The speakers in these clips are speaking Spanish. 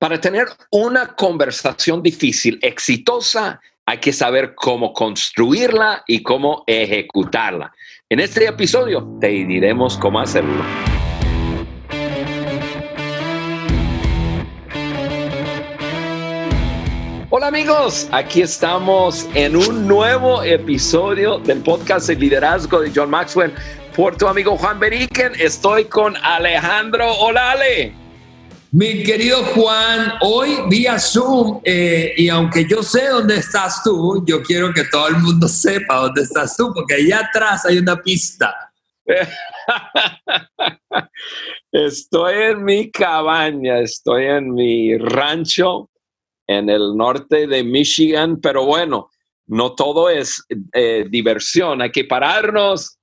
Para tener una conversación difícil, exitosa, hay que saber cómo construirla y cómo ejecutarla. En este episodio te diremos cómo hacerlo. Hola amigos, aquí estamos en un nuevo episodio del podcast de liderazgo de John Maxwell por tu amigo Juan Beriken. Estoy con Alejandro. Hola Ale. Mi querido Juan, hoy vía Zoom, eh, y aunque yo sé dónde estás tú, yo quiero que todo el mundo sepa dónde estás tú, porque allá atrás hay una pista. estoy en mi cabaña, estoy en mi rancho en el norte de Michigan, pero bueno, no todo es eh, diversión, hay que pararnos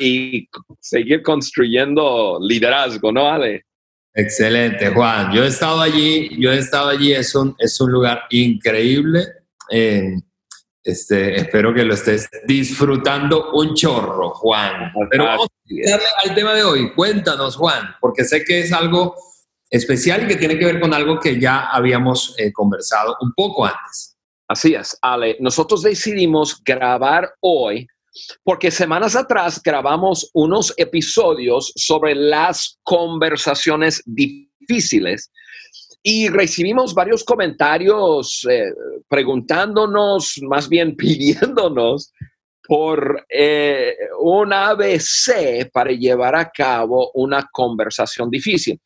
y seguir construyendo liderazgo, ¿no, Ale? Excelente, Juan. Yo he estado allí, yo he estado allí, es un, es un lugar increíble. este, espero que lo estés disfrutando un chorro, Juan. Pero vamos a darle al tema de hoy. Cuéntanos, Juan, porque sé que es algo especial y que tiene que ver con algo que ya habíamos eh, conversado un poco antes. Así es, Ale. Nosotros decidimos grabar hoy porque semanas atrás grabamos unos episodios sobre las conversaciones difíciles y recibimos varios comentarios eh, preguntándonos, más bien pidiéndonos por eh, un ABC para llevar a cabo una conversación difícil.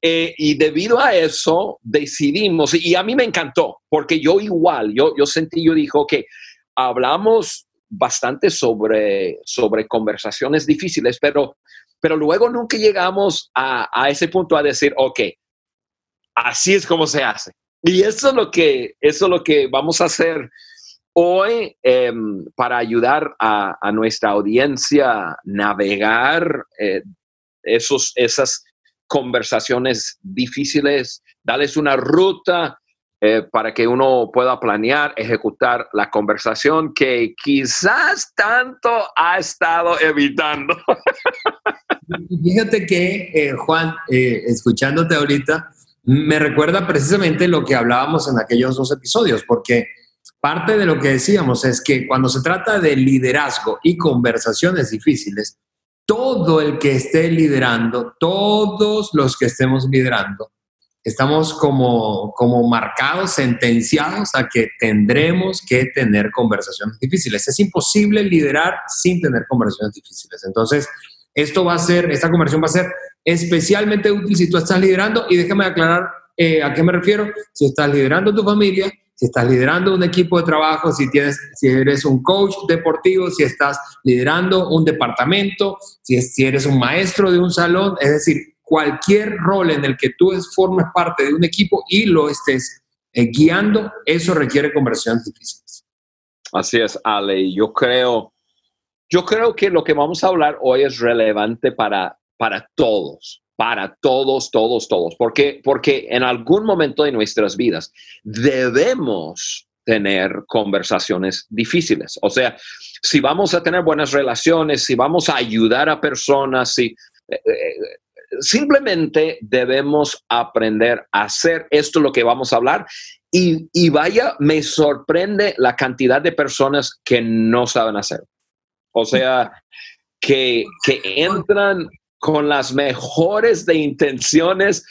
Eh, y debido a eso decidimos, y a mí me encantó, porque yo igual, yo, yo sentí, yo dijo que hablamos bastante sobre, sobre conversaciones difíciles, pero, pero luego nunca llegamos a, a ese punto a decir, ok, así es como se hace. Y eso es lo que, eso es lo que vamos a hacer hoy em, para ayudar a, a, nuestra audiencia navegar eh, esos, esas conversaciones difíciles, darles una ruta eh, para que uno pueda planear, ejecutar la conversación que quizás tanto ha estado evitando. Fíjate que, eh, Juan, eh, escuchándote ahorita, me recuerda precisamente lo que hablábamos en aquellos dos episodios, porque parte de lo que decíamos es que cuando se trata de liderazgo y conversaciones difíciles, todo el que esté liderando, todos los que estemos liderando, estamos como, como marcados, sentenciados a que tendremos que tener conversaciones difíciles. Es imposible liderar sin tener conversaciones difíciles. Entonces, esto va a ser, esta conversación va a ser especialmente útil si tú estás liderando y déjame aclarar eh, a qué me refiero. Si estás liderando tu familia, si estás liderando un equipo de trabajo, si, tienes, si eres un coach deportivo, si estás liderando un departamento, si, si eres un maestro de un salón, es decir, cualquier rol en el que tú formes parte de un equipo y lo estés eh, guiando, eso requiere conversaciones difíciles. Así es, Ale. Yo creo, yo creo que lo que vamos a hablar hoy es relevante para, para todos, para todos, todos, todos, porque, porque en algún momento de nuestras vidas debemos tener conversaciones difíciles. O sea, si vamos a tener buenas relaciones, si vamos a ayudar a personas, si, eh, eh, simplemente debemos aprender a hacer esto lo que vamos a hablar. Y, y, vaya, me sorprende la cantidad de personas que no saben hacer. O sea, que, que entran con las mejores de intenciones,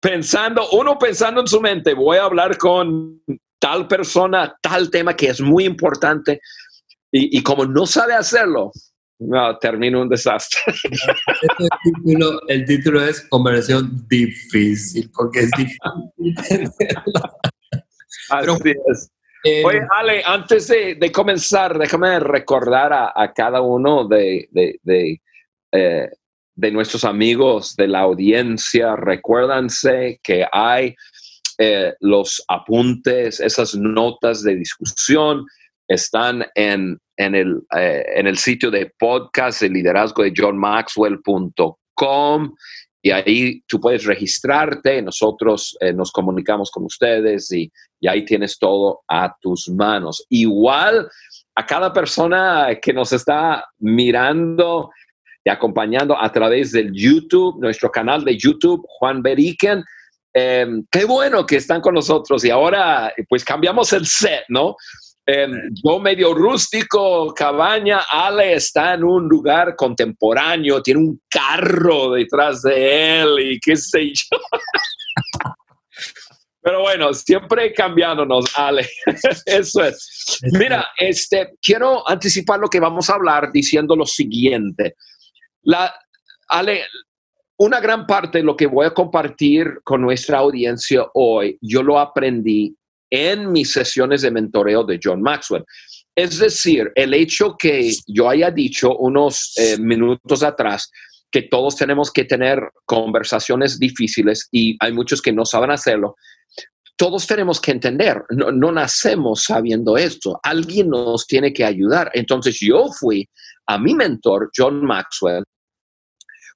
pensando, uno pensando en su mente, voy a hablar con tal persona, tal tema que es muy importante, y, y como no sabe hacerlo, no, termino un desastre. el, título, el título es Conversión Difícil, porque es difícil Así es. Eh, Oye, Ale, antes de, de, comenzar, déjame recordar a, a cada uno de, de, de, eh, de, nuestros amigos de la audiencia. Recuérdense que hay eh, los apuntes, esas notas de discusión están en, en, el, eh, en el sitio de podcast de liderazgo de johnmaxwell.com y ahí tú puedes registrarte, nosotros eh, nos comunicamos con ustedes y, y, ahí tienes todo a tus manos. Igual a cada persona que nos está mirando y acompañando a través del YouTube, nuestro canal de YouTube, Juan Beriken, em, qué bueno que están con nosotros y ahora pues cambiamos el set, ¿no? Em, yo medio rústico, cabaña, Ale está en un lugar contemporáneo, tiene un carro detrás de él y qué sé yo. Pero bueno, siempre cambiándonos, Ale. Eso es. Mira, este, quiero anticipar lo que vamos a hablar diciendo lo siguiente. La, Ale, una gran parte de lo que voy a compartir con nuestra audiencia hoy, yo lo aprendí en mis sesiones de mentoreo de John Maxwell. Es decir, el hecho que yo haya dicho unos eh, minutos atrás que todos tenemos que tener conversaciones difíciles y hay muchos que no saben hacerlo, todos tenemos que entender, no, no, nacemos sabiendo esto, alguien nos tiene que ayudar. Entonces yo fui a mi mentor, John Maxwell,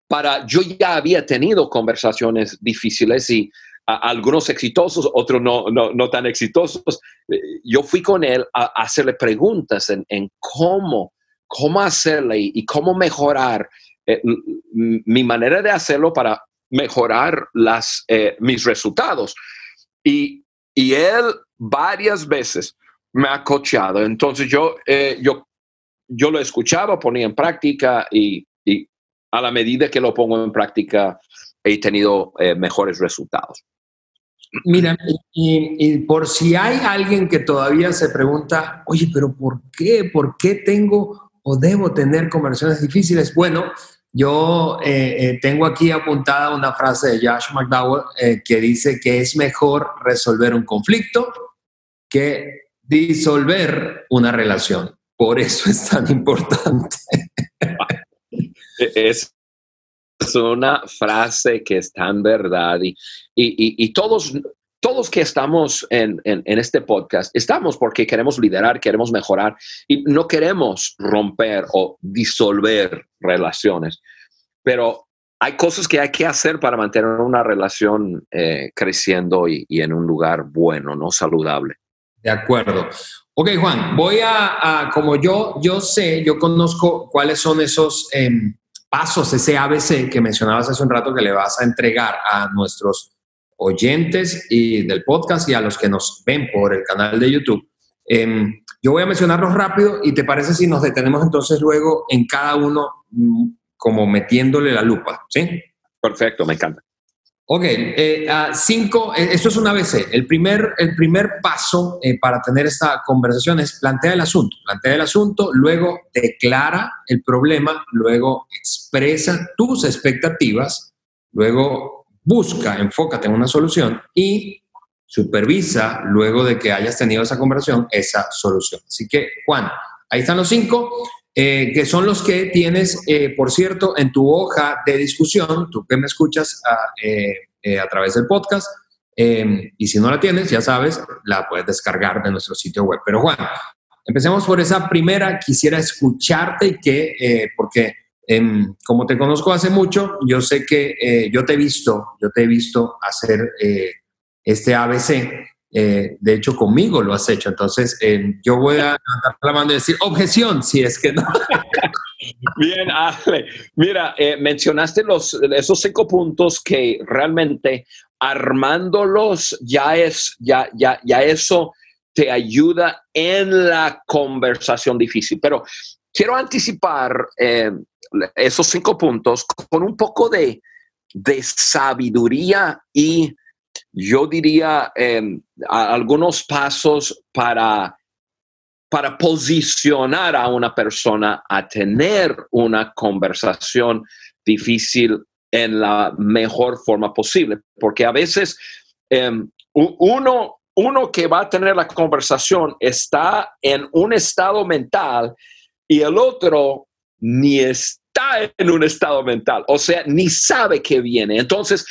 para, yo ya había tenido conversaciones difíciles y algunos exitosos, otros no, no, tan exitosos. Eh, yo fui con él a, hacerle preguntas en, cómo, cómo hacerle y, cómo mejorar eh, mi manera de hacerlo para mejorar las, eh, mis resultados. Y, y, él varias veces me ha coachado. Entonces yo, yo, yo lo escuchaba, ponía en práctica y, y, a la medida que lo pongo en práctica he tenido mejores resultados. Mira, y, por si hay alguien que todavía se pregunta, oye, pero ¿por qué? ¿Por qué tengo o debo tener conversaciones difíciles? Bueno, yo eh, eh, tengo aquí apuntada una frase de Josh McDowell eh, que dice que es mejor resolver un conflicto que disolver una relación. Por eso es tan importante. Es es una frase que es tan verdad y, y, todos, todos que estamos en, en, este podcast, estamos porque queremos liderar, queremos mejorar y no queremos romper o disolver relaciones. Pero hay cosas que hay que hacer para mantener una relación eh, creciendo y, y, en un lugar bueno, no saludable. De acuerdo. Ok, Juan, voy a, como yo, yo sé, yo conozco cuáles son esos... Em, pasos, ese ABC que mencionabas hace un rato que le vas a entregar a nuestros oyentes y del podcast y a los que nos ven por el canal de YouTube. Em, yo voy a mencionarlos rápido y te parece si nos detenemos entonces luego en cada uno mm, como metiéndole la lupa, ¿sí? Perfecto, me encanta. Ok, eh, cinco, eh, esto es un ABC. El primer, el primer paso eh, para tener esta conversación es plantea el asunto. Plantea el asunto, luego declara el problema, luego expresa tus expectativas, luego busca, enfócate en una solución y supervisa, luego de que hayas tenido esa conversación, esa solución. Así que, Juan, ahí están los cinco. Eh, que son los que tienes, eh, por cierto, en tu hoja de discusión, tú que me escuchas a, eh, a través del podcast, em, y si no la tienes, ya sabes, la puedes descargar de nuestro sitio web. Pero Juan, empecemos por esa primera, quisiera escucharte y que, porque em, como te conozco hace mucho, yo sé que yo te he visto, yo te he visto hacer este ABC eh, de hecho, conmigo lo has hecho. Entonces, eh, yo voy a levantar la y decir objeción, si es que no. Bien, Ale. Mira, eh, mencionaste los, esos cinco puntos que realmente armándolos ya es, ya, ya, ya eso te ayuda en la conversación difícil. Pero quiero anticipar esos cinco puntos con un poco de, de sabiduría y yo diría em, algunos pasos para, para posicionar a una persona a tener una conversación difícil en la mejor forma posible, porque a veces em, uno, uno que va a tener la conversación está en un estado mental y el otro ni es en un estado mental, o sea, ni sabe que viene. Entonces,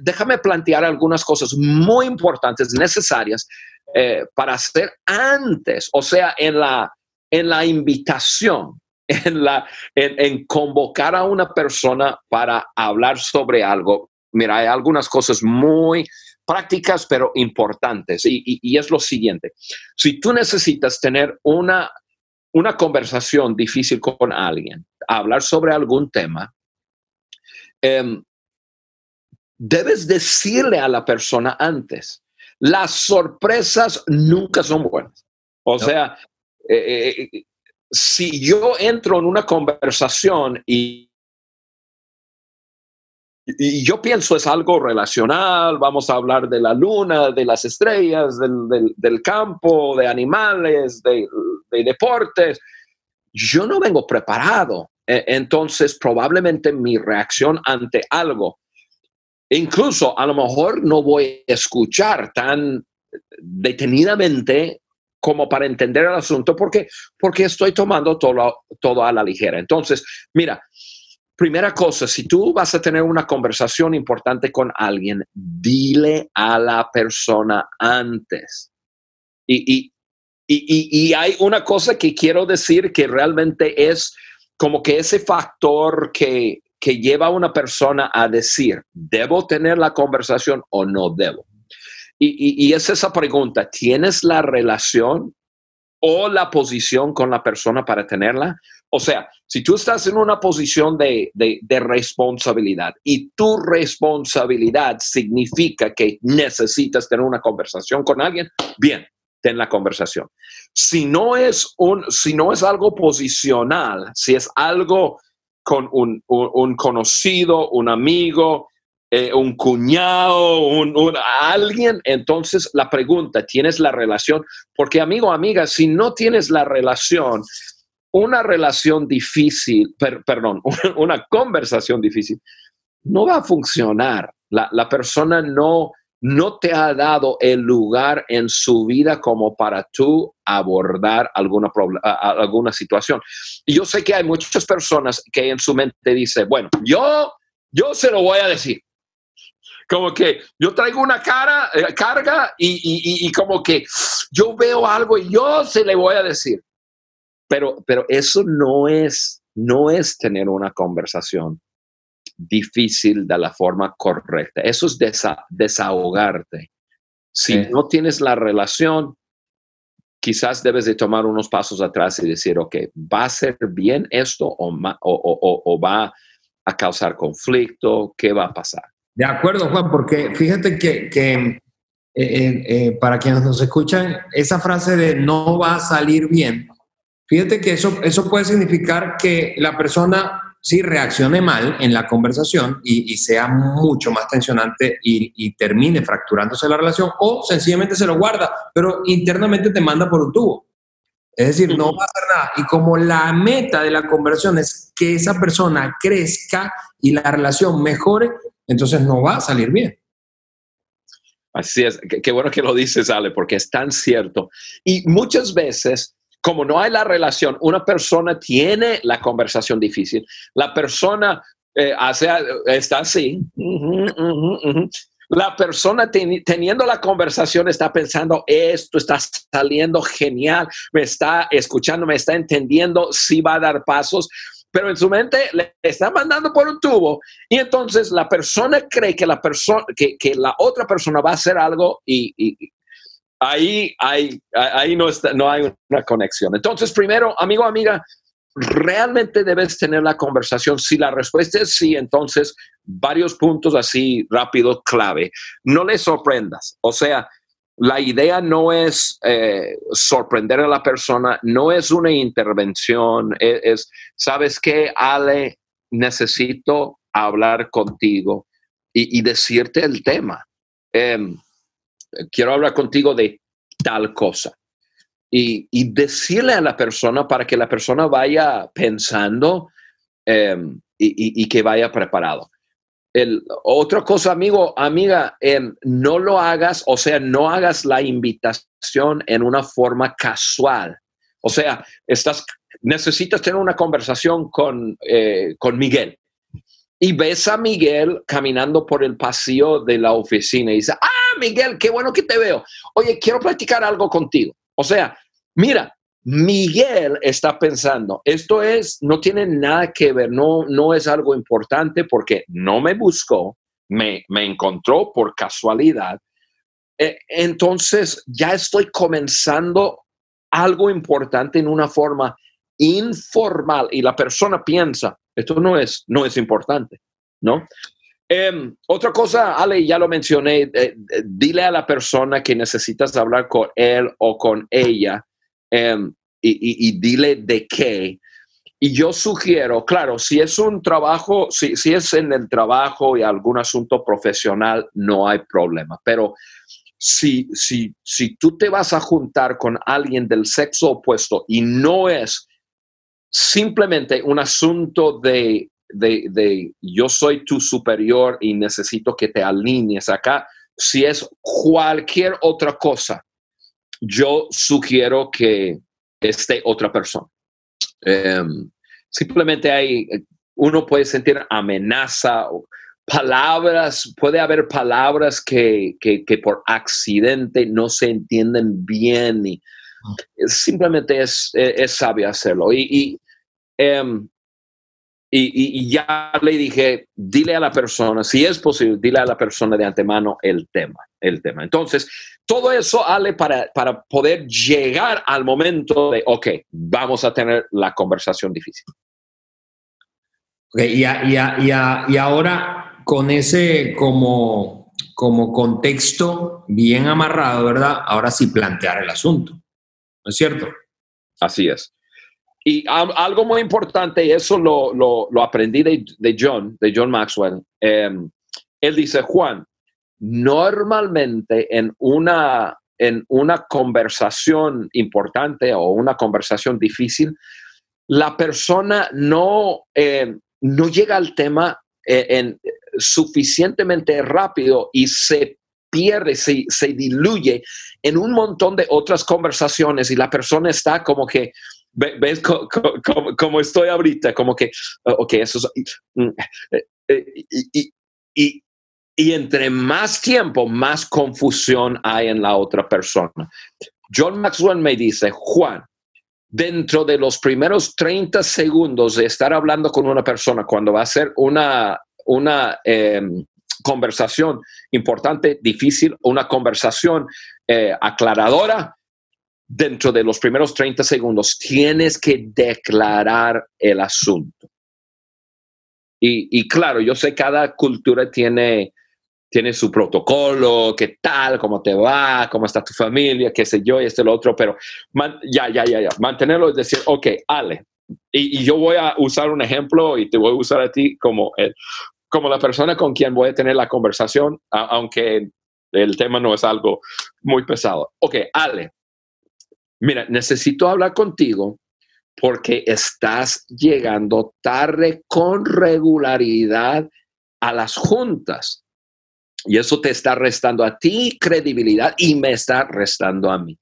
déjame plantear algunas cosas muy importantes, necesarias eh, para hacer antes, o sea, en la, en la invitación, en, la, en, convocar a una persona para hablar sobre algo. Mira, hay algunas cosas muy prácticas, pero importantes, y, y es lo siguiente. Si tú necesitas tener una una conversación difícil con alguien, hablar sobre algún tema, em, debes decirle a la persona antes. Las sorpresas nunca son buenas. O sea, eh, eh, si yo entro en una conversación y, y yo pienso es algo relacional, vamos a hablar de la luna, de las estrellas, del, campo, de animales, de, deportes, yo no vengo preparado. E, entonces, probablemente mi reacción ante algo, incluso a lo mejor no voy a escuchar tan detenidamente como para entender el asunto, porque, porque estoy tomando todo, todo a la ligera. Entonces, mira, primera cosa, si tú vas a tener una conversación importante con alguien, dile a la persona antes. Y, y, y, hay una cosa que quiero decir que realmente es como que ese factor que, que lleva a una persona a decir, ¿debo tener la conversación o no debo? Y, es esa pregunta, ¿tienes la relación o la posición con la persona para tenerla? O sea, si tú estás en una posición de, de, responsabilidad y tu responsabilidad significa que necesitas tener una conversación con alguien, bien, ten la conversación. Si no es, un, si no es algo posicional, si es algo con un, un conocido, un amigo, eh, un cuñado, un, alguien, entonces la pregunta, ¿tienes la relación? Porque amigo, amiga, si no tienes la relación, una relación difícil, perdón, una conversación difícil, no va a funcionar. La, la, persona no, no te ha dado el lugar en su vida como para tú abordar alguna, alguna situación. Y yo sé que hay muchas personas que en su mente dicen, bueno, yo, yo se lo voy a decir como que yo traigo una cara, eh, carga y, como que yo veo algo y yo se le voy a decir. Pero, pero eso no es, no es tener una conversación difícil de la forma correcta. Eso es desahogarte. Si no tienes la relación, quizás debes de tomar unos pasos atrás y decir, ok, ¿va a ser bien esto o, o va a causar conflicto? ¿Qué va a pasar? De acuerdo, Juan, porque fíjate que, eh, eh, eh, para quienes nos escuchan, esa frase de no va a salir bien, fíjate que eso, eso puede significar que la persona sí reaccione mal en la conversación y, sea mucho más tensionante y, y, termine fracturándose la relación o sencillamente se lo guarda, pero internamente te manda por un tubo. Es decir, no va a hacer nada. Y como la meta de la conversión es que esa persona crezca y la relación mejore, entonces no va a salir bien. Así es, qué bueno que lo dices, Ale, porque es tan cierto. Y muchas veces, como no hay la relación, una persona tiene la conversación difícil, la persona eh, hace, está así, la persona teniendo la conversación está pensando, esto está saliendo genial, me está escuchando, me está entendiendo, sí va a dar pasos, pero en su mente le está mandando por un tubo. Y entonces la persona cree que la, persona que la otra persona va a hacer algo y, ahí, hay, ahí no, está, no hay una conexión. Entonces, primero, amigo, amiga, realmente debes tener la conversación. Si la respuesta es sí, entonces varios puntos así rápido, clave. No le sorprendas. O sea, la idea no es eh, sorprender a la persona, no es una intervención, e, es, ¿sabes qué, Ale? Necesito hablar contigo y, decirte el tema. Em, quiero hablar contigo de tal cosa. Y, decirle a la persona para que la persona vaya pensando em, y, que vaya preparado. Otra cosa, amigo, amiga, no lo hagas, o sea, no hagas la invitación en una forma casual. O sea, necesitas tener una conversación con, eh, con Miguel y ves a Miguel caminando por el pasillo de la oficina y dice, ah, Miguel, qué bueno que te veo. Oye, quiero platicar algo contigo. O sea, mira, Miguel está pensando, esto es, no tiene nada que ver, no, no es algo importante porque no me buscó, me, me encontró por casualidad. E, entonces ya estoy comenzando algo importante en una forma informal y la persona piensa, esto no es, no es importante, ¿no? Em, otra cosa, Ale, ya lo mencioné, eh, eh, dile a la persona que necesitas hablar con él o con ella em, y, dile de qué. Y yo sugiero, claro, si es un trabajo, si, si es en el trabajo y algún asunto profesional, no hay problema. Pero si, si, si tú te vas a juntar con alguien del sexo opuesto y no es simplemente un asunto de, de, yo soy tu superior y necesito que te alinees acá, si es cualquier otra cosa, yo sugiero que esté otra persona. Em, simplemente hay, uno puede sentir amenaza palabras, puede haber palabras que, por accidente no se entienden bien y. simplemente es, es, sabio hacerlo. Y, em, y, y, ya le dije, dile a la persona, si es posible, dile a la persona de antemano el tema, el tema. Entonces, todo eso, Ale, para, para poder llegar al momento de, ok, vamos a tener la conversación difícil. Ok, y, y, y, ahora con ese como, como contexto bien amarrado, ¿verdad? Ahora sí plantear el asunto, ¿no es cierto? Así es. Y algo muy importante, y eso lo, lo, aprendí de, de, John, de John Maxwell. Em, él dice, Juan, normalmente en una, en una conversación importante o una conversación difícil, la persona no, em, no llega al tema eh, en, suficientemente rápido y se pierde, se, se diluye en un montón de otras conversaciones y la persona está como que ¿Ves como estoy ahorita? Como que, ok, eso es... Mm, eh, eh, y, y, y, entre más tiempo, más confusión hay en la otra persona. John Maxwell me dice, Juan, dentro de los primeros 30 segundos de estar hablando con una persona, cuando va a ser una, una em, conversación importante, difícil, una conversación eh, aclaradora, dentro de los primeros 30 segundos tienes que declarar el asunto. Y, claro, yo sé cada cultura tiene, tiene su protocolo, qué tal, cómo te va, cómo está tu familia, qué sé yo, y este lo otro, pero ya, ya, ya, ya, mantenerlo es decir, ok, Ale, y, yo voy a usar un ejemplo y te voy a usar a ti como, el, como la persona con quien voy a tener la conversación, aunque el tema no es algo muy pesado. Ok, Ale, mira, necesito hablar contigo porque estás llegando tarde con regularidad a las juntas. Y eso te está restando a ti credibilidad y me está restando a mí.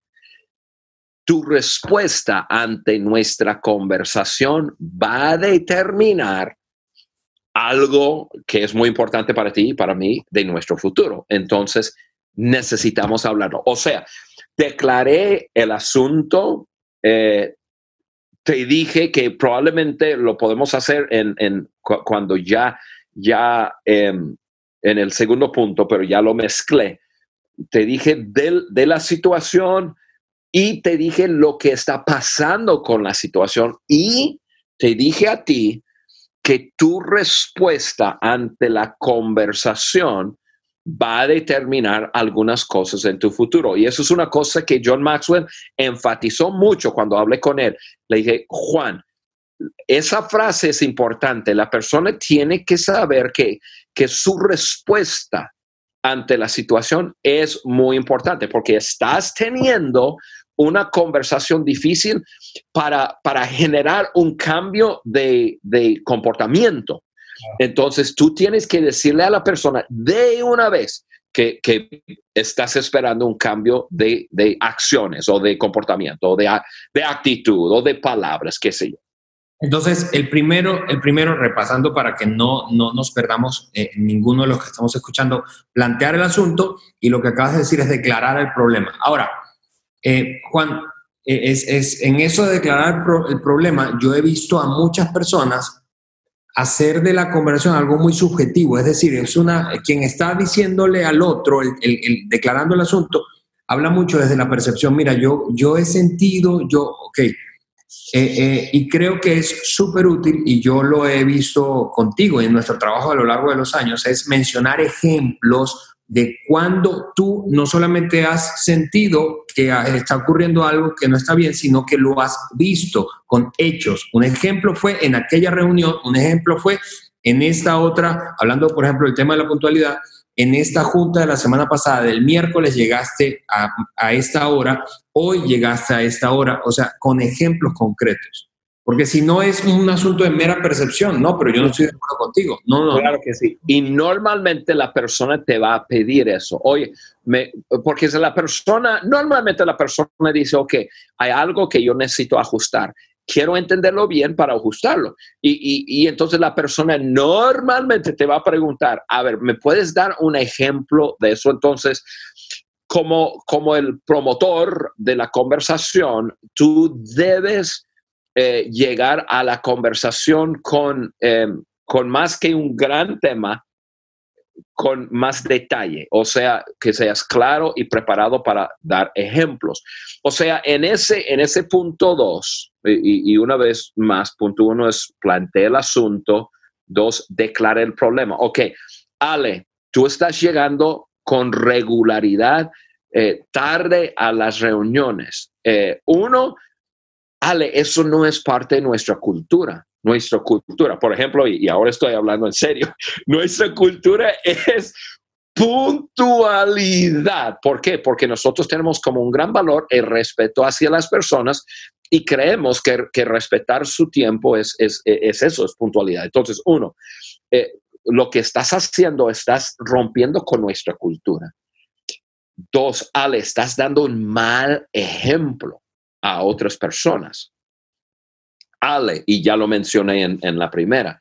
Tu respuesta ante nuestra conversación va a determinar algo que es muy importante para ti y para mí de nuestro futuro. Entonces, necesitamos hablarlo. O sea, declaré el asunto, eh, te dije que probablemente lo podemos hacer en, cuando ya, ya em, en el segundo punto, pero ya lo mezclé. Te dije de la situación y te dije lo que está pasando con la situación y te dije a ti que tu respuesta ante la conversación va a determinar algunas cosas en tu futuro. Y eso es una cosa que John Maxwell enfatizó mucho cuando hablé con él. Le dije, Juan, esa frase es importante. La persona tiene que saber que, que su respuesta ante la situación es muy importante porque estás teniendo una conversación difícil para, para generar un cambio de, de comportamiento. Entonces tú tienes que decirle a la persona de una vez que, estás esperando un cambio de, acciones o de comportamiento o de, de, actitud o de palabras, qué sé yo. Entonces, el primero, el primero repasando para que no, no nos perdamos eh, ninguno de los que estamos escuchando, plantear el asunto y lo que acabas de decir es declarar el problema. Ahora, eh, Juan, eh, es, en eso de declarar el problema, yo he visto a muchas personas hacer de la conversación algo muy subjetivo, es decir, es una, quien está diciéndole al otro, el, declarando el asunto, habla mucho desde la percepción, mira, yo, yo he sentido, yo, ok, eh, y creo que es súper útil, y yo lo he visto contigo en nuestro trabajo a lo largo de los años, es mencionar ejemplos de cuando tú no solamente has sentido que está ocurriendo algo que no está bien, sino que lo has visto con hechos. Un ejemplo fue en aquella reunión, un ejemplo fue en esta otra, hablando por ejemplo del tema de la puntualidad, en esta junta de la semana pasada, del miércoles llegaste a, a esta hora, hoy llegaste a esta hora, o sea, con ejemplos concretos. Porque si no es un asunto de mera percepción, no, pero yo no estoy de acuerdo contigo. No, no. Claro que sí. Y normalmente la persona te va a pedir eso. Oye, me, porque si la persona, normalmente la persona dice, ok, hay algo que yo necesito ajustar. Quiero entenderlo bien para ajustarlo. Y, y, y entonces la persona normalmente te va a preguntar, a ver, ¿me puedes dar un ejemplo de eso? Entonces, como, como el promotor de la conversación, tú debes eh, llegar a la conversación con, em, con más que un gran tema, con más detalle, o sea, que seas claro y preparado para dar ejemplos. O sea, en ese, en ese punto dos, y, una vez más, punto uno es plantea el asunto, dos, declara el problema. Ok, Ale, tú estás llegando con regularidad eh, tarde a las reuniones. Eh, uno, Ale, eso no es parte de nuestra cultura. Nuestra cultura, por ejemplo, y, ahora estoy hablando en serio, nuestra cultura es puntualidad. ¿Por qué? Porque nosotros tenemos como un gran valor el respeto hacia las personas y creemos que, respetar su tiempo es, es, eso, es puntualidad. Entonces, uno, eh, lo que estás haciendo, estás rompiendo con nuestra cultura. Dos, Ale, estás dando un mal ejemplo a otras personas. Ale, y ya lo mencioné en, la primera,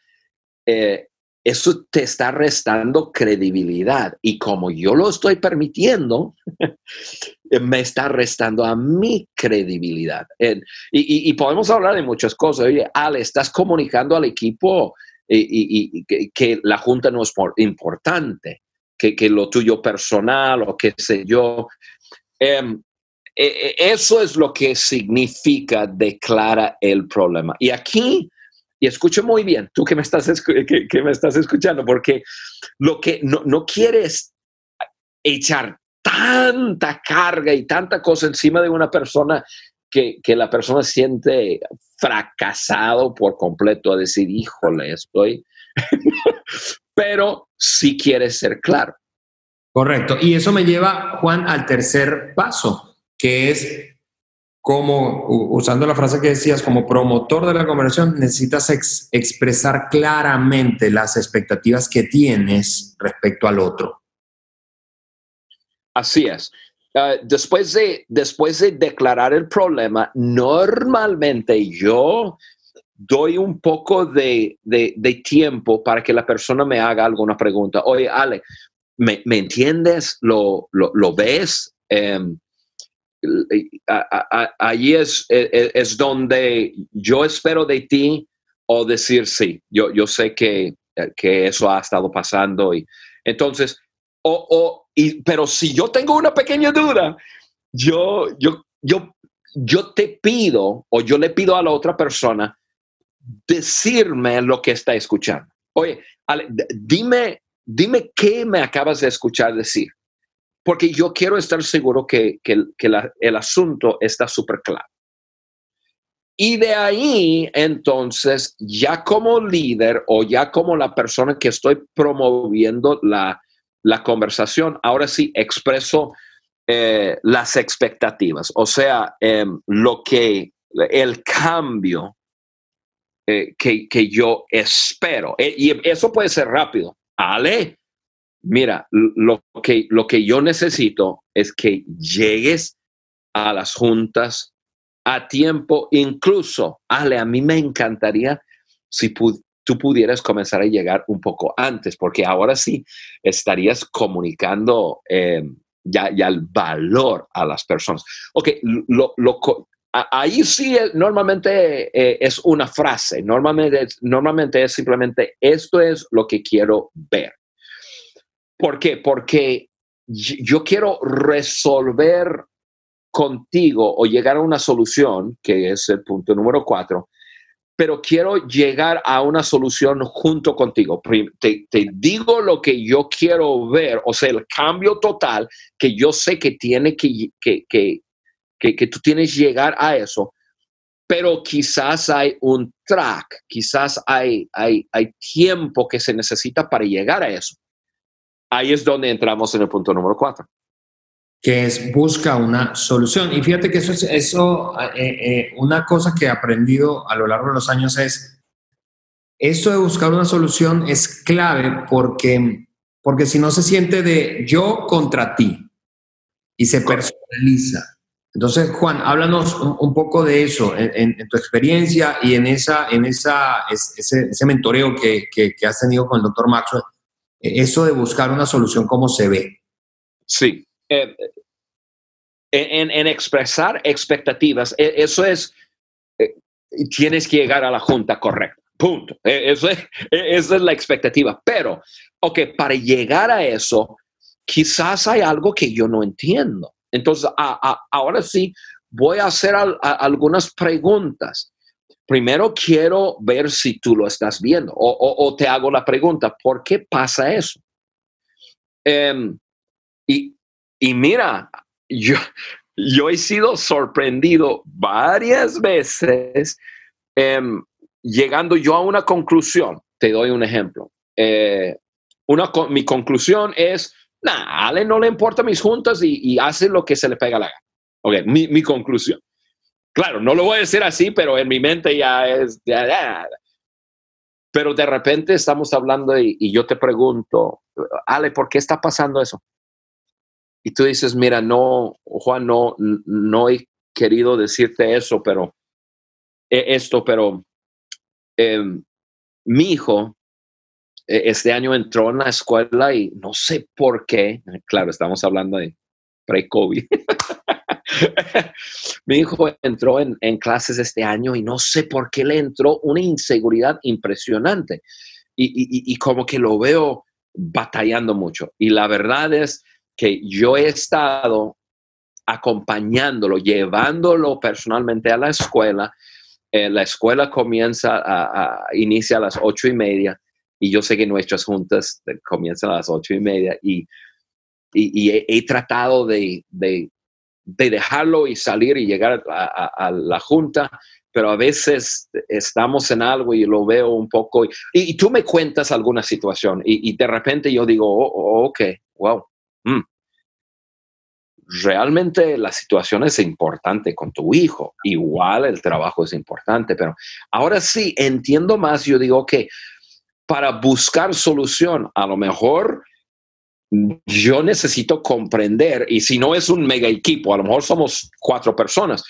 eh, eso te está restando credibilidad y como yo lo estoy permitiendo, me está restando a mi credibilidad. y, podemos hablar de muchas cosas. Oye, Ale, estás comunicando al equipo y, que, la junta no es importante, que, que, lo tuyo personal o qué sé yo. Em, eso es lo que significa declara el problema. Y aquí, y escucha muy bien, tú que me estás, que, me estás escuchando, porque lo que no, no quieres echar tanta carga y tanta cosa encima de una persona que, que, la persona siente fracasado por completo a decir, híjole, estoy... Pero si quieres ser claro. Correcto. Y eso me lleva, Juan, al tercer paso que es como, usando la frase que decías, como promotor de la conversión, necesitas expresar claramente las expectativas que tienes respecto al otro. Así es. Ah, después, de, después de declarar el problema, normalmente yo doy un poco de, tiempo para que la persona me haga alguna pregunta. Oye, Ale, ¿me, entiendes? ¿Lo, lo, ves? Em, allí es, e, e, es, donde yo espero de ti o decir sí, yo, yo sé que, que eso ha estado pasando y entonces, o, o, y, pero si yo tengo una pequeña duda, yo, yo, yo, yo te pido o yo le pido a la otra persona decirme lo que está escuchando. Oye, dime, dime qué me acabas de escuchar decir porque yo quiero estar seguro que, el asunto está súper claro. Y de ahí, entonces, ya como líder o ya como la persona que estoy promoviendo la, conversación, ahora sí expreso eh, las expectativas, o sea, em, lo que, el cambio eh, que, que, yo espero. Eh, y eso puede ser rápido. Ale, mira, lo que, lo que yo necesito es que llegues a las juntas a tiempo, incluso, Ale, a mí me encantaría si tú pudieras comenzar a llegar un poco antes, porque ahora sí estarías comunicando eh, ya, ya, el valor a las personas. Ok, lo, ahí sí normalmente eh, es una frase, normalmente, normalmente es simplemente esto es lo que quiero ver. ¿Por qué? Porque yo quiero resolver contigo o llegar a una solución, que es el punto número cuatro, pero quiero llegar a una solución junto contigo. Te, digo lo que yo quiero ver, o sea, el cambio total que yo sé que tiene que, que, que, que, tú tienes que llegar a eso, pero quizás hay un track, quizás hay, hay, hay tiempo que se necesita para llegar a eso. Ahí es donde entramos en el punto número cuatro que es busca una solución. Y fíjate que eso es eso, eh, eh, una cosa que he aprendido a lo largo de los años es, esto de buscar una solución es clave porque, porque si no se siente de yo contra ti y se personaliza. Entonces, Juan, háblanos un, poco de eso, en, tu experiencia y en, esa, en esa, ese, ese mentoreo que, que, que has tenido con el doctor Maxwell, eso de buscar una solución, ¿cómo se ve? Sí, eh, en, expresar expectativas, e, eso es, eh, tienes que llegar a la junta correcta. Punto. E, eso es, e, esa es la expectativa. Pero, ok, para llegar a eso, quizás hay algo que yo no entiendo. Entonces, ahora sí, voy a hacer algunas preguntas. Primero quiero ver si tú lo estás viendo o, te hago la pregunta, ¿por qué pasa eso? Em, y, y mira, yo, yo he sido sorprendido varias veces em, llegando yo a una conclusión. Te doy un ejemplo. Eh, una, mi conclusión es, nah, a Ale no le importa mis juntas y, hace lo que se le pega la gana. Ok, mi, mi, conclusión. Claro, no lo voy a decir así, pero en mi mente ya es... Pero de repente estamos hablando y, yo te pregunto, Ale, ¿por qué está pasando eso? y tú dices, mira, no, Juan, no, no he querido decirte eso, pero e, esto, pero em, mi hijo e, este año entró en la escuela y no sé por qué, claro, estamos hablando de pre-COVID. mi hijo entró en, clases este año y no sé por qué le entró una inseguridad impresionante y como que lo veo batallando mucho. Y la verdad es, que yo he estado acompañándolo, llevándolo personalmente a la escuela. Eh, la escuela comienza a, inicia a las ocho y media y yo sé que nuestras juntas comienzan a las ocho y media y, y, he, tratado de, dejarlo y salir y llegar a, la junta, pero a veces estamos en algo y lo veo un poco y, tú me cuentas alguna situación y, de repente yo digo, oh, oh ok, wow, Mm. Realmente la situación es importante con tu hijo, igual el trabajo es importante, pero ahora sí entiendo más, yo digo que para buscar solución, a lo mejor yo necesito comprender, y si no es un mega equipo, a lo mejor somos cuatro personas,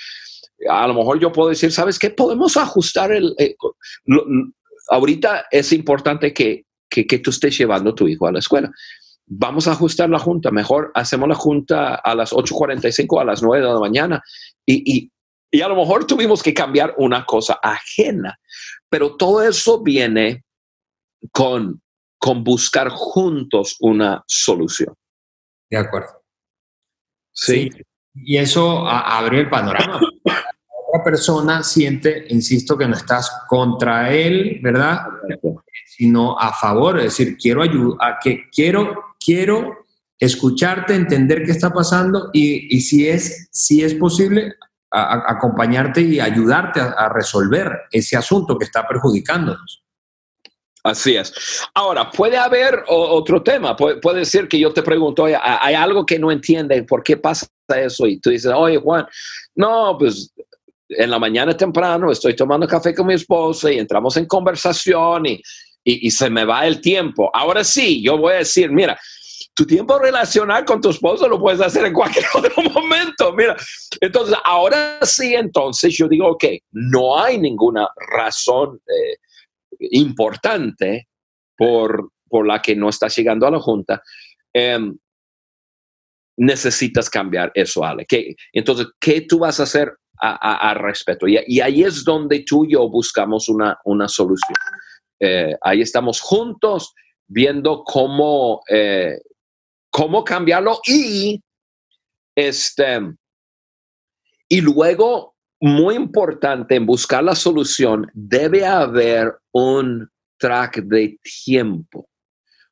a lo mejor yo puedo decir, ¿sabes qué? Podemos ajustar el... Eh, ahorita es importante que, que, que, tú estés llevando a tu hijo a la escuela vamos a ajustar la junta, mejor hacemos la junta a las 8.45, a las 9 de la mañana y, a lo mejor tuvimos que cambiar una cosa ajena, pero todo eso viene con, con buscar juntos una solución. De acuerdo. Sí. Y eso abre el panorama. otra persona siente, insisto, que no estás contra él, ¿verdad? Sino a favor, es decir, quiero ayudar, que quiero quiero escucharte, entender qué está pasando y, si, es, si es posible, acompañarte y ayudarte a, resolver ese asunto que está perjudicándonos. Así es. Ahora, puede haber otro tema. Puede, ser que yo te pregunto, oye, hay algo que no entiende, ¿por qué pasa eso? Y tú dices, oye, Juan, no, pues en la mañana temprano estoy tomando café con mi esposa y entramos en conversación y, y, y se me va el tiempo. Ahora sí, yo voy a decir, mira, tu tiempo relacional con tu esposo lo puedes hacer en cualquier otro momento. Mira, entonces ahora sí, entonces yo digo, ok, no hay ninguna razón eh, importante por, por la que no estás llegando a la junta. Em, necesitas cambiar eso, Ale. ¿Qué, entonces, ¿qué tú vas a hacer al respecto? Y, y, ahí es donde tú y yo buscamos una, una solución. Eh, ahí estamos juntos viendo cómo eh, cómo cambiarlo y este, Y luego, muy importante, en buscar la solución, debe haber un track de tiempo.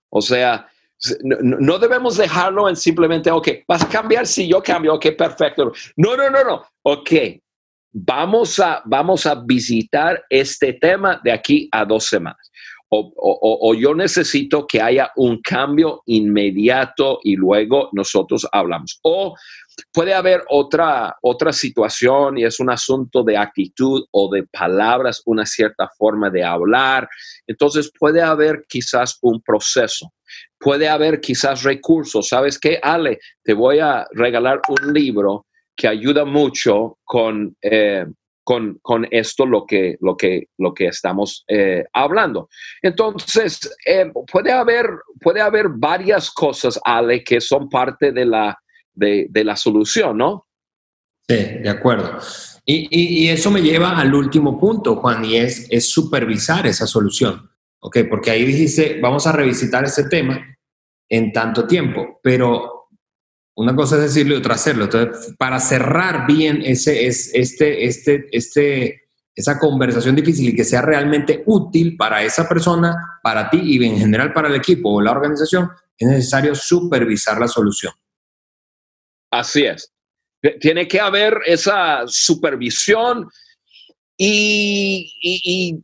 O sea, no, debemos dejarlo en simplemente, ok, vas a cambiar si yo cambio, ok, perfecto. No, no, no, no. Ok, vamos a, vamos a visitar este tema de aquí a dos semanas. O, o, yo necesito que haya un cambio inmediato y luego nosotros hablamos. O puede haber otra, otra situación y es un asunto de actitud o de palabras, una cierta forma de hablar. Entonces puede haber quizás un proceso, puede haber quizás recursos. ¿Sabes qué, Ale? Te voy a regalar un libro que ayuda mucho con... Eh, con, con, esto lo que, lo que, lo que estamos eh, hablando. Entonces, eh, puede, haber, puede haber varias cosas, Ale, que son parte de la, de, la solución, ¿no? Sí, de acuerdo. Y, eso me lleva al último punto, Juan, y es, es supervisar esa solución. ¿Ok? Porque ahí dijiste, vamos a revisitar ese tema en tanto tiempo, pero una cosa es decirlo y otra hacerlo. Entonces, para cerrar bien ese, es, este, este, este, esa conversación difícil y que sea realmente útil para esa persona, para ti y en general para el equipo o la organización, es necesario supervisar la solución. Así es. Tiene que haber esa supervisión y,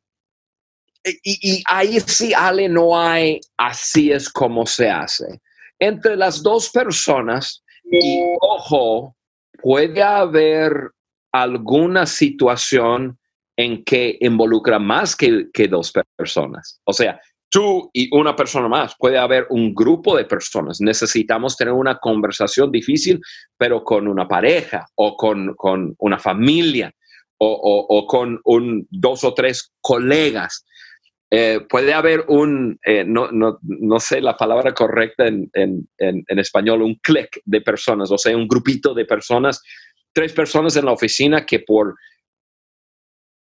ahí sí, Ale, no hay, así es como se hace. Entre las dos personas, y ojo, puede haber alguna situación en que involucra más que, que dos personas. O sea, tú y una persona más, puede haber un grupo de personas. Necesitamos tener una conversación difícil, pero con una pareja o con, una familia o, con un, dos o tres colegas. Eh, puede haber un, eh, no, sé la palabra correcta en, en español, un click de personas, o sea, un grupito de personas, tres personas en la oficina que por,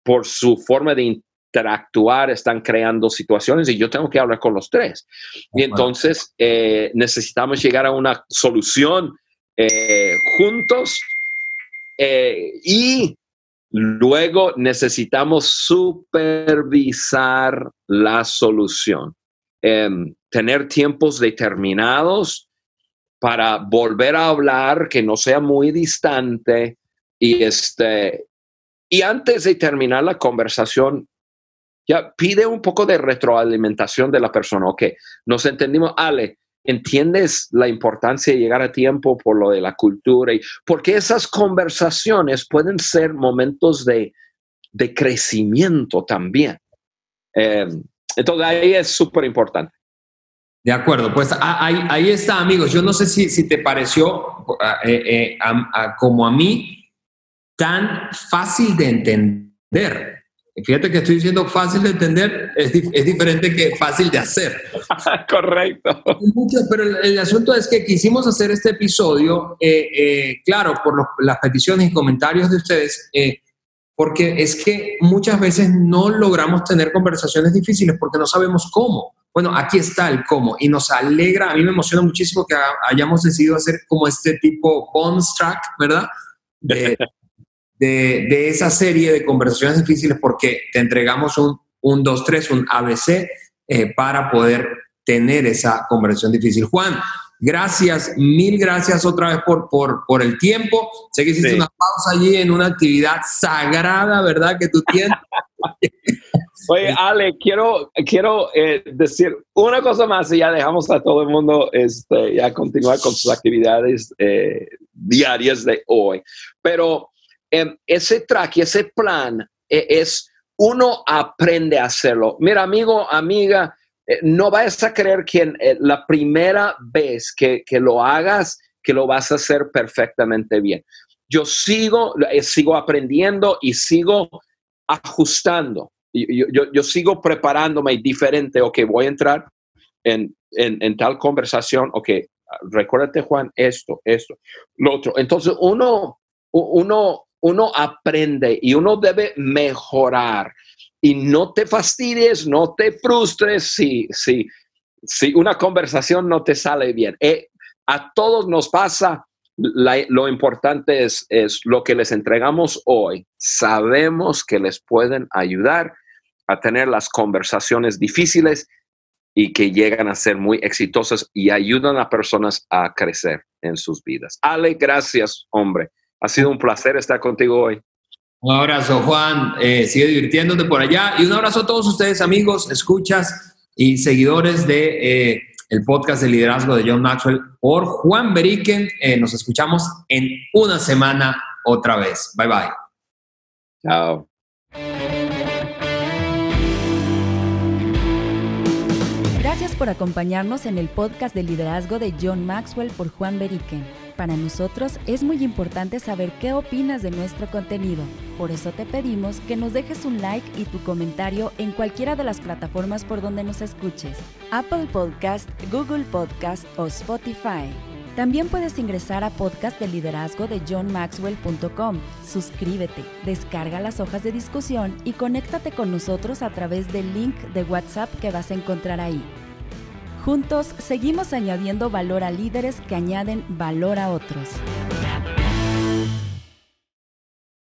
por su forma de interactuar, están creando situaciones y yo tengo que hablar con los tres. Y entonces eh, necesitamos llegar a una solución eh, juntos eh, y luego necesitamos supervisar la solución. Em, tener tiempos determinados para volver a hablar, que no sea muy distante y este y antes de terminar la conversación, ya pide un poco de retroalimentación de la persona. Ok, nos entendimos, Ale, entiendes la importancia de llegar a tiempo por lo de la cultura y porque esas conversaciones pueden ser momentos de, crecimiento también. Em, entonces ahí es súper importante. De acuerdo, pues ahí, ahí, está, amigos. Yo no sé si, si te pareció eh, eh, como a mí tan fácil de entender Fíjate que estoy diciendo fácil de entender, es, es diferente que fácil de hacer. Correcto. pero el, asunto es que quisimos hacer este episodio, eh, eh, claro, por las peticiones y comentarios de ustedes, eh, porque es que muchas veces no logramos tener conversaciones difíciles porque no sabemos cómo. Bueno, aquí está el cómo y nos alegra, a mí me emociona muchísimo que hayamos decidido hacer como este tipo bonus track, ¿verdad? De, de, esa serie de conversaciones difíciles porque te entregamos un, un 2, 3, un ABC eh, para poder tener esa conversación difícil. Juan, gracias, mil gracias otra vez por, por, por el tiempo. Sé que hiciste una pausa allí en una actividad sagrada, ¿verdad? Que tú tienes. Oye, Ale, quiero, quiero eh, decir una cosa más y ya dejamos a todo el mundo este, ya continuar con sus actividades eh, diarias de hoy. Pero Ese track y ese plan e, es, uno aprende a hacerlo. Mira, amigo, amiga, eh, no vayas a creer que eh, la primera vez que, lo hagas, que lo vas a hacer perfectamente bien. Yo sigo, eh, sigo aprendiendo y sigo ajustando. Yo, sigo preparándome diferente. Ok, voy a entrar en, en tal conversación. Ok, recuérdate, Juan, esto, esto, lo otro. Entonces, uno, uno uno aprende y uno debe mejorar. Y no te fastidies, no te frustres si, si, si una conversación no te sale bien. Eh, a todos nos pasa lo importante es, es lo que les entregamos hoy. Sabemos que les pueden ayudar a tener las conversaciones difíciles y que llegan a ser muy exitosas y ayudan a personas a crecer en sus vidas. Ale, gracias, hombre. Ha sido un placer estar contigo hoy. Un abrazo, Juan. Eh, sigue divirtiéndote por allá. Y un abrazo a todos ustedes, amigos, escuchas y seguidores de eh, el podcast de liderazgo de John Maxwell por Juan Beriken. Eh, nos escuchamos en una semana otra vez. Bye bye. Chao. Gracias por acompañarnos en el podcast de liderazgo de John Maxwell por Juan Beriken. Para nosotros es muy importante saber qué opinas de nuestro contenido. Por eso te pedimos que nos dejes un like y tu comentario en cualquiera de las plataformas por donde nos escuches. Apple Podcast, Google Podcast o Spotify. También puedes ingresar a podcast de liderazgo de johnmaxwell.com. Suscríbete, descarga las hojas de discusión y conéctate con nosotros a través del link de WhatsApp que vas a encontrar ahí. Juntos seguimos añadiendo valor a líderes que añaden valor a otros.